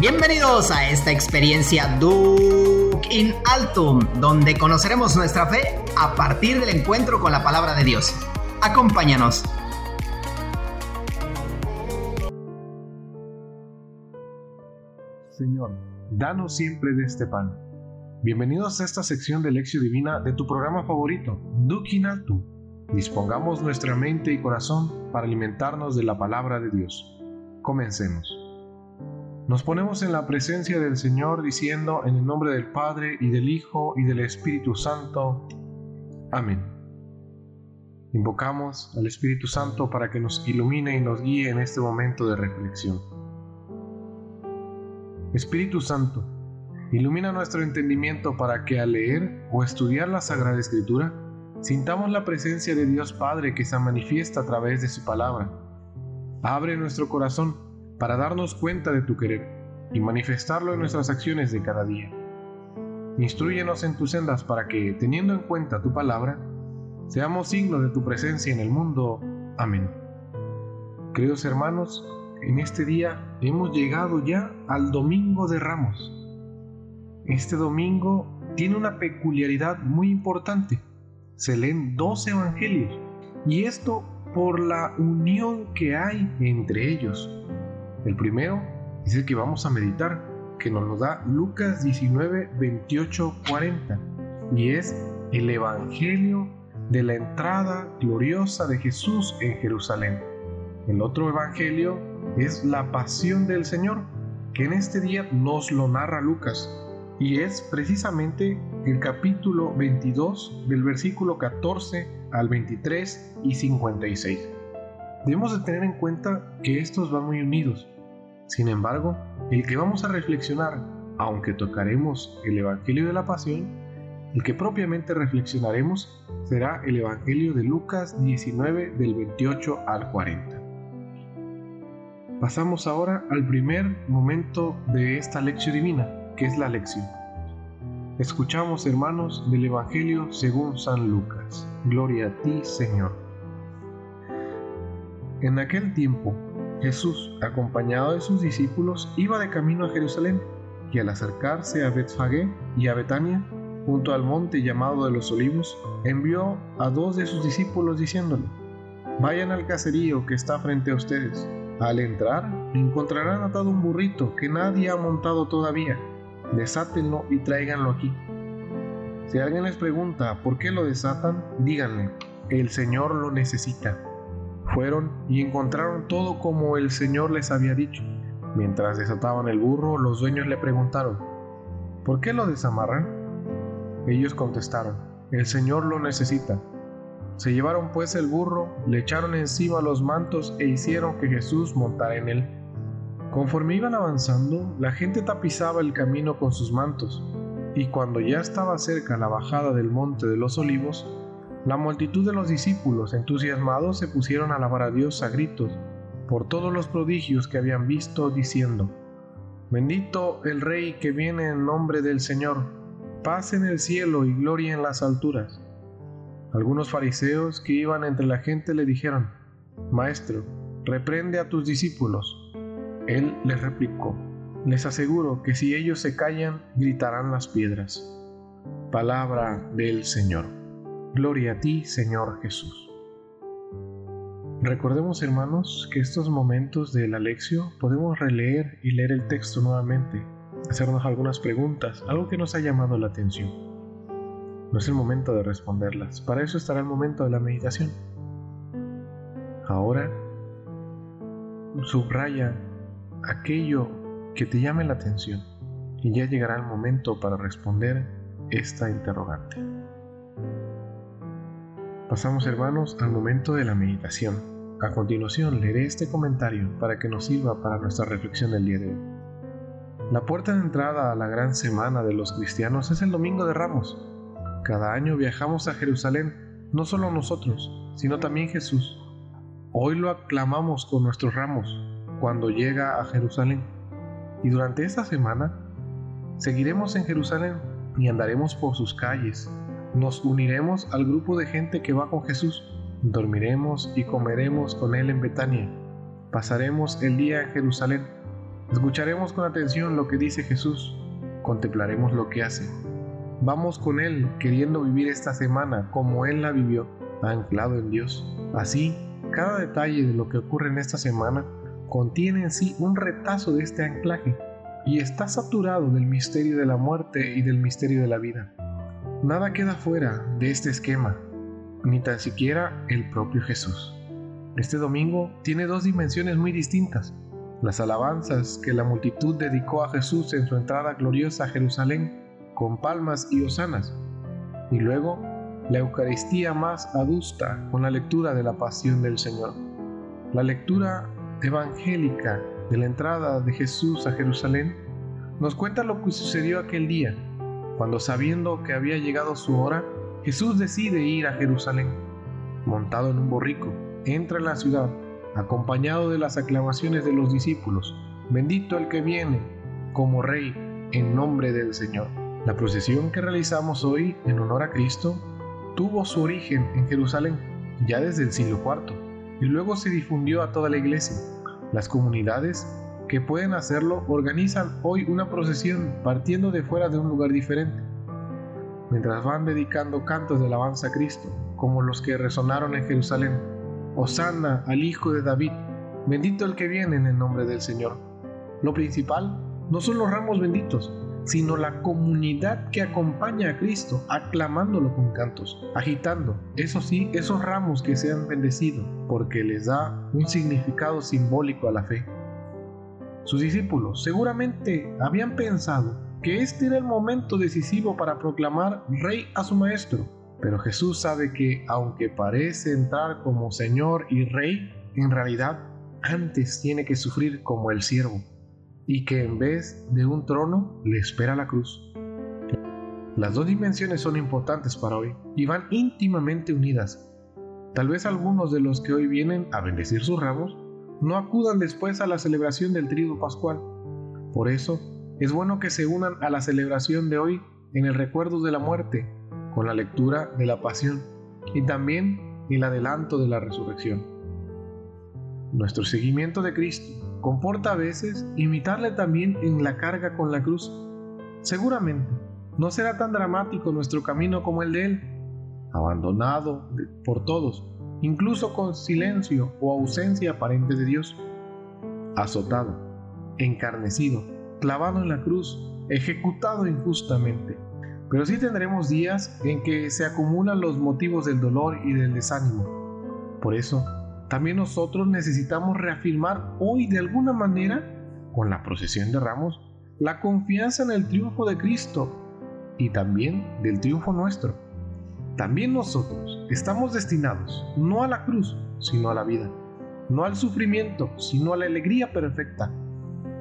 Bienvenidos a esta experiencia Duke in Altum, donde conoceremos nuestra fe a partir del encuentro con la palabra de Dios. Acompáñanos. Señor, danos siempre de este pan. Bienvenidos a esta sección de Lección Divina de tu programa favorito, Duke in Altum. Dispongamos nuestra mente y corazón para alimentarnos de la palabra de Dios. Comencemos. Nos ponemos en la presencia del Señor diciendo en el nombre del Padre y del Hijo y del Espíritu Santo. Amén. Invocamos al Espíritu Santo para que nos ilumine y nos guíe en este momento de reflexión. Espíritu Santo, ilumina nuestro entendimiento para que al leer o estudiar la Sagrada Escritura, sintamos la presencia de Dios Padre que se manifiesta a través de su palabra. Abre nuestro corazón para darnos cuenta de tu querer y manifestarlo en nuestras acciones de cada día. Instruyenos en tus sendas para que, teniendo en cuenta tu palabra, seamos signo de tu presencia en el mundo. Amén. Queridos hermanos, en este día hemos llegado ya al Domingo de Ramos. Este domingo tiene una peculiaridad muy importante. Se leen dos evangelios y esto por la unión que hay entre ellos. El primero es el que vamos a meditar, que nos lo da Lucas 19, 28, 40, y es el Evangelio de la entrada gloriosa de Jesús en Jerusalén. El otro Evangelio es la pasión del Señor, que en este día nos lo narra Lucas, y es precisamente el capítulo 22 del versículo 14 al 23 y 56. Debemos de tener en cuenta que estos van muy unidos. Sin embargo, el que vamos a reflexionar, aunque tocaremos el Evangelio de la Pasión, el que propiamente reflexionaremos será el Evangelio de Lucas 19 del 28 al 40. Pasamos ahora al primer momento de esta lección divina, que es la lección. Escuchamos, hermanos, del Evangelio según San Lucas. Gloria a ti, Señor. En aquel tiempo, Jesús, acompañado de sus discípulos, iba de camino a Jerusalén, y al acercarse a Betfagé y a Betania, junto al monte llamado de los olivos, envió a dos de sus discípulos diciéndole, Vayan al caserío que está frente a ustedes. Al entrar, encontrarán atado un burrito que nadie ha montado todavía. Desátenlo y tráiganlo aquí. Si alguien les pregunta por qué lo desatan, díganle, el Señor lo necesita y encontraron todo como el Señor les había dicho. Mientras desataban el burro, los dueños le preguntaron, ¿por qué lo desamarran? Ellos contestaron, el Señor lo necesita. Se llevaron pues el burro, le echaron encima los mantos e hicieron que Jesús montara en él. Conforme iban avanzando, la gente tapizaba el camino con sus mantos, y cuando ya estaba cerca la bajada del monte de los olivos, la multitud de los discípulos entusiasmados se pusieron a alabar a Dios a gritos por todos los prodigios que habían visto, diciendo, Bendito el Rey que viene en nombre del Señor, paz en el cielo y gloria en las alturas. Algunos fariseos que iban entre la gente le dijeron, Maestro, reprende a tus discípulos. Él les replicó, les aseguro que si ellos se callan, gritarán las piedras. Palabra del Señor. Gloria a ti, Señor Jesús. Recordemos, hermanos, que estos momentos de la lección podemos releer y leer el texto nuevamente, hacernos algunas preguntas, algo que nos ha llamado la atención. No es el momento de responderlas, para eso estará el momento de la meditación. Ahora, subraya aquello que te llame la atención y ya llegará el momento para responder esta interrogante. Pasamos hermanos al momento de la meditación. A continuación leeré este comentario para que nos sirva para nuestra reflexión del día de hoy. La puerta de entrada a la gran semana de los cristianos es el Domingo de Ramos. Cada año viajamos a Jerusalén, no solo nosotros, sino también Jesús. Hoy lo aclamamos con nuestros ramos cuando llega a Jerusalén. Y durante esta semana seguiremos en Jerusalén y andaremos por sus calles, nos uniremos al grupo de gente que va con Jesús. Dormiremos y comeremos con Él en Betania. Pasaremos el día en Jerusalén. Escucharemos con atención lo que dice Jesús, contemplaremos lo que hace. Vamos con Él queriendo vivir esta semana como Él la vivió, anclado en Dios. Así, cada detalle de lo que ocurre en esta semana contiene en sí un retazo de este anclaje y está saturado del misterio de la muerte y del misterio de la vida. Nada queda fuera de este esquema, ni tan siquiera el propio Jesús. Este domingo tiene dos dimensiones muy distintas. Las alabanzas que la multitud dedicó a Jesús en su entrada gloriosa a Jerusalén, con palmas y hosanas, y luego la Eucaristía más adusta con la lectura de la pasión del Señor. La lectura evangélica de la entrada de Jesús a Jerusalén nos cuenta lo que sucedió aquel día, cuando sabiendo que había llegado su hora, Jesús decide ir a Jerusalén. Montado en un borrico, entra en la ciudad, acompañado de las aclamaciones de los discípulos. Bendito el que viene como rey en nombre del Señor. La procesión que realizamos hoy en honor a Cristo tuvo su origen en Jerusalén ya desde el siglo IV y luego se difundió a toda la iglesia. Las comunidades que pueden hacerlo organizan hoy una procesión partiendo de fuera de un lugar diferente, mientras van dedicando cantos de alabanza a Cristo, como los que resonaron en Jerusalén. Hosanna al Hijo de David, bendito el que viene en el nombre del Señor. Lo principal no son los ramos benditos, sino la comunidad que acompaña a Cristo, aclamándolo con cantos, agitando, eso sí, esos ramos que se han bendecido, porque les da un significado simbólico a la fe. Sus discípulos seguramente habían pensado que este era el momento decisivo para proclamar rey a su maestro, pero Jesús sabe que aunque parece entrar como Señor y Rey, en realidad antes tiene que sufrir como el siervo y que en vez de un trono le espera la cruz. Las dos dimensiones son importantes para hoy y van íntimamente unidas. Tal vez algunos de los que hoy vienen a bendecir sus ramos no acudan después a la celebración del trigo pascual. Por eso, es bueno que se unan a la celebración de hoy en el recuerdo de la muerte, con la lectura de la pasión y también el adelanto de la resurrección. Nuestro seguimiento de Cristo comporta a veces imitarle también en la carga con la cruz. Seguramente no será tan dramático nuestro camino como el de Él, abandonado por todos, incluso con silencio o ausencia aparente de Dios, azotado, encarnecido, clavado en la cruz, ejecutado injustamente. Pero sí tendremos días en que se acumulan los motivos del dolor y del desánimo. Por eso, también nosotros necesitamos reafirmar hoy de alguna manera, con la procesión de ramos, la confianza en el triunfo de Cristo y también del triunfo nuestro. También nosotros estamos destinados no a la cruz, sino a la vida, no al sufrimiento, sino a la alegría perfecta,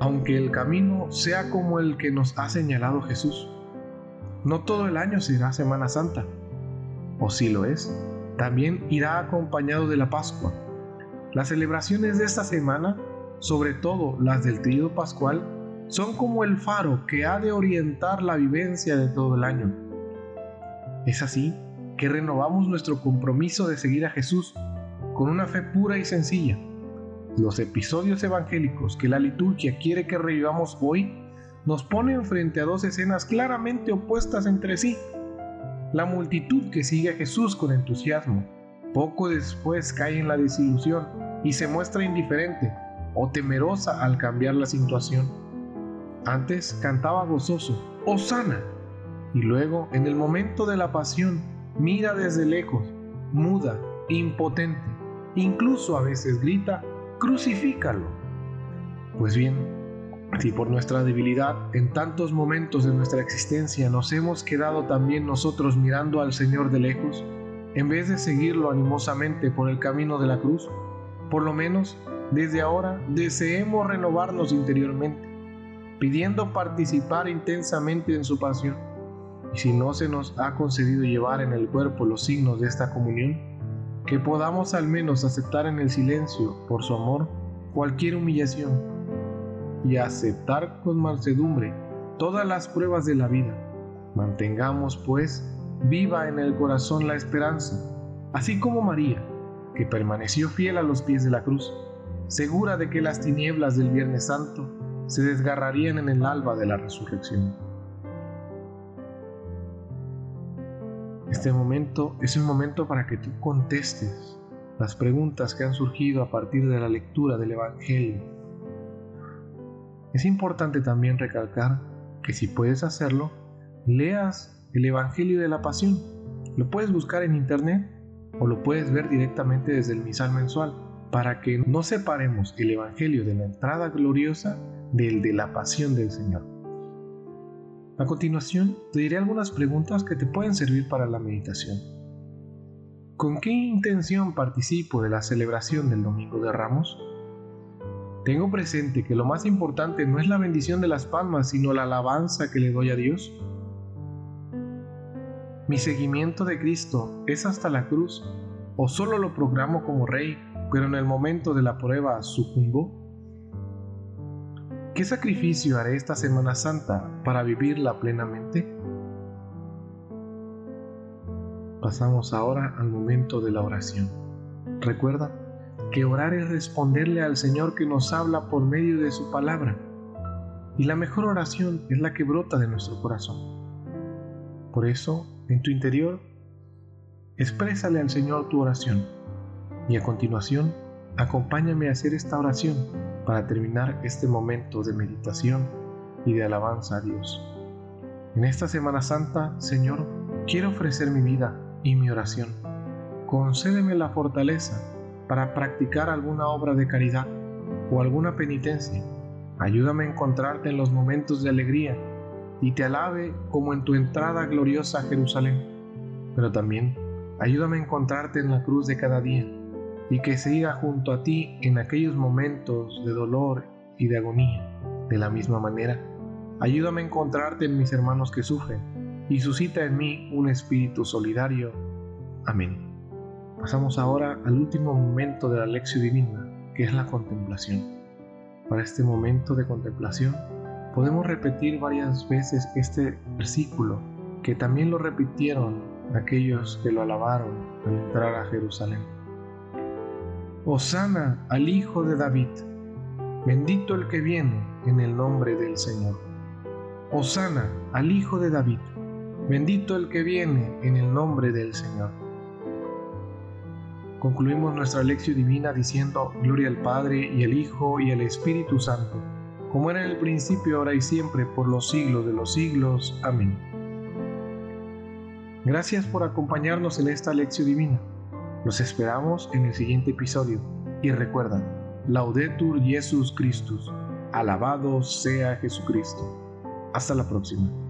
aunque el camino sea como el que nos ha señalado Jesús. No todo el año será Semana Santa, o si lo es, también irá acompañado de la Pascua las celebraciones de esta semana, sobre todo las del trío pascual, son como el faro que ha de orientar la vivencia de todo el año. Es así que renovamos nuestro compromiso de seguir a Jesús con una fe pura y sencilla. Los episodios evangélicos que la liturgia quiere que revivamos hoy nos ponen frente a dos escenas claramente opuestas entre sí. La multitud que sigue a Jesús con entusiasmo, poco después cae en la desilusión y se muestra indiferente o temerosa al cambiar la situación. Antes cantaba gozoso, Osana, y luego, en el momento de la pasión, mira desde lejos, muda, impotente, incluso a veces grita, crucifícalo. Pues bien, si por nuestra debilidad en tantos momentos de nuestra existencia nos hemos quedado también nosotros mirando al Señor de lejos, en vez de seguirlo animosamente por el camino de la cruz, por lo menos desde ahora deseemos renovarnos interiormente, pidiendo participar intensamente en su pasión. Y si no se nos ha concedido llevar en el cuerpo los signos de esta comunión, que podamos al menos aceptar en el silencio, por su amor, cualquier humillación y aceptar con mansedumbre todas las pruebas de la vida. Mantengamos, pues, viva en el corazón la esperanza, así como María que permaneció fiel a los pies de la cruz, segura de que las tinieblas del Viernes Santo se desgarrarían en el alba de la resurrección. Este momento es un momento para que tú contestes las preguntas que han surgido a partir de la lectura del Evangelio. Es importante también recalcar que si puedes hacerlo, leas el Evangelio de la Pasión. Lo puedes buscar en internet o lo puedes ver directamente desde el misal mensual para que no separemos el Evangelio de la entrada gloriosa del de la pasión del Señor. A continuación, te diré algunas preguntas que te pueden servir para la meditación. ¿Con qué intención participo de la celebración del Domingo de Ramos? Tengo presente que lo más importante no es la bendición de las palmas, sino la alabanza que le doy a Dios. ¿Mi seguimiento de Cristo es hasta la cruz o solo lo programo como rey, pero en el momento de la prueba sucumbo? ¿Qué sacrificio haré esta Semana Santa para vivirla plenamente? Pasamos ahora al momento de la oración. Recuerda que orar es responderle al Señor que nos habla por medio de su palabra. Y la mejor oración es la que brota de nuestro corazón. Por eso, en tu interior, exprésale al Señor tu oración. Y a continuación, acompáñame a hacer esta oración para terminar este momento de meditación y de alabanza a Dios. En esta Semana Santa, Señor, quiero ofrecer mi vida y mi oración. Concédeme la fortaleza para practicar alguna obra de caridad o alguna penitencia. Ayúdame a encontrarte en los momentos de alegría y te alabe como en tu entrada gloriosa a Jerusalén. Pero también ayúdame a encontrarte en la cruz de cada día y que siga junto a ti en aquellos momentos de dolor y de agonía. De la misma manera, ayúdame a encontrarte en mis hermanos que sufren y suscita en mí un espíritu solidario. Amén. Pasamos ahora al último momento de la lección divina, que es la contemplación. Para este momento de contemplación, podemos repetir varias veces este versículo, que también lo repitieron aquellos que lo alabaron al entrar a Jerusalén. Osana al Hijo de David. Bendito el que viene en el nombre del Señor. Osana al Hijo de David. Bendito el que viene en el nombre del Señor. Concluimos nuestra lección divina diciendo Gloria al Padre y al Hijo y al Espíritu Santo, como era en el principio, ahora y siempre, por los siglos de los siglos. Amén. Gracias por acompañarnos en esta lección divina. Los esperamos en el siguiente episodio y recuerda, Laudetur Jesus Christus, alabado sea Jesucristo. Hasta la próxima.